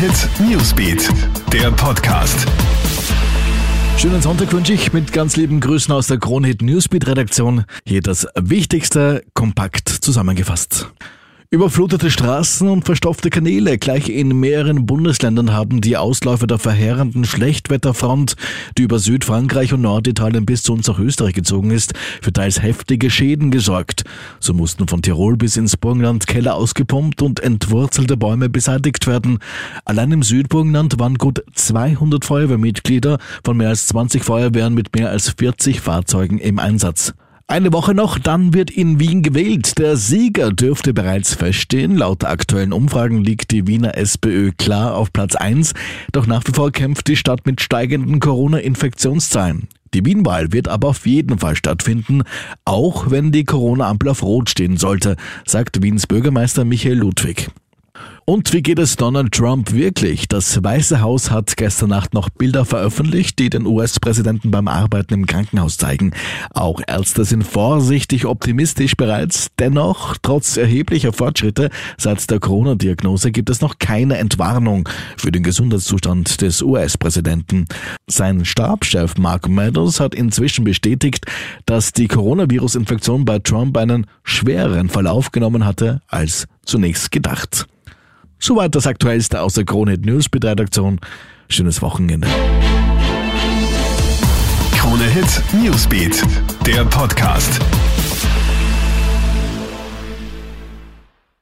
Hit Newsbeat, der Podcast. Schönen Sonntag wünsche ich mit ganz lieben Grüßen aus der Kronhit Newsbeat Redaktion. Hier das Wichtigste kompakt zusammengefasst. Überflutete Straßen und verstopfte Kanäle gleich in mehreren Bundesländern haben die Ausläufer der verheerenden Schlechtwetterfront, die über Südfrankreich und Norditalien bis zu uns nach Österreich gezogen ist, für teils heftige Schäden gesorgt. So mussten von Tirol bis ins Burgenland Keller ausgepumpt und entwurzelte Bäume beseitigt werden. Allein im Südburgenland waren gut 200 Feuerwehrmitglieder von mehr als 20 Feuerwehren mit mehr als 40 Fahrzeugen im Einsatz. Eine Woche noch, dann wird in Wien gewählt. Der Sieger dürfte bereits feststehen. Laut aktuellen Umfragen liegt die Wiener SPÖ klar auf Platz 1. Doch nach wie vor kämpft die Stadt mit steigenden Corona-Infektionszahlen. Die Wienwahl wird aber auf jeden Fall stattfinden, auch wenn die Corona-Ampel auf Rot stehen sollte, sagt Wiens Bürgermeister Michael Ludwig. Und wie geht es Donald Trump wirklich? Das Weiße Haus hat gestern Nacht noch Bilder veröffentlicht, die den US-Präsidenten beim Arbeiten im Krankenhaus zeigen. Auch Ärzte sind vorsichtig optimistisch bereits. Dennoch, trotz erheblicher Fortschritte seit der Corona-Diagnose gibt es noch keine Entwarnung für den Gesundheitszustand des US-Präsidenten. Sein Stabschef Mark Meadows hat inzwischen bestätigt, dass die Coronavirus-Infektion bei Trump einen schwereren Verlauf genommen hatte als zunächst gedacht. Soweit das Aktuellste aus der Kronehit Newsbeat Redaktion. Schönes Wochenende. Krone Hit Newsbeat, der Podcast.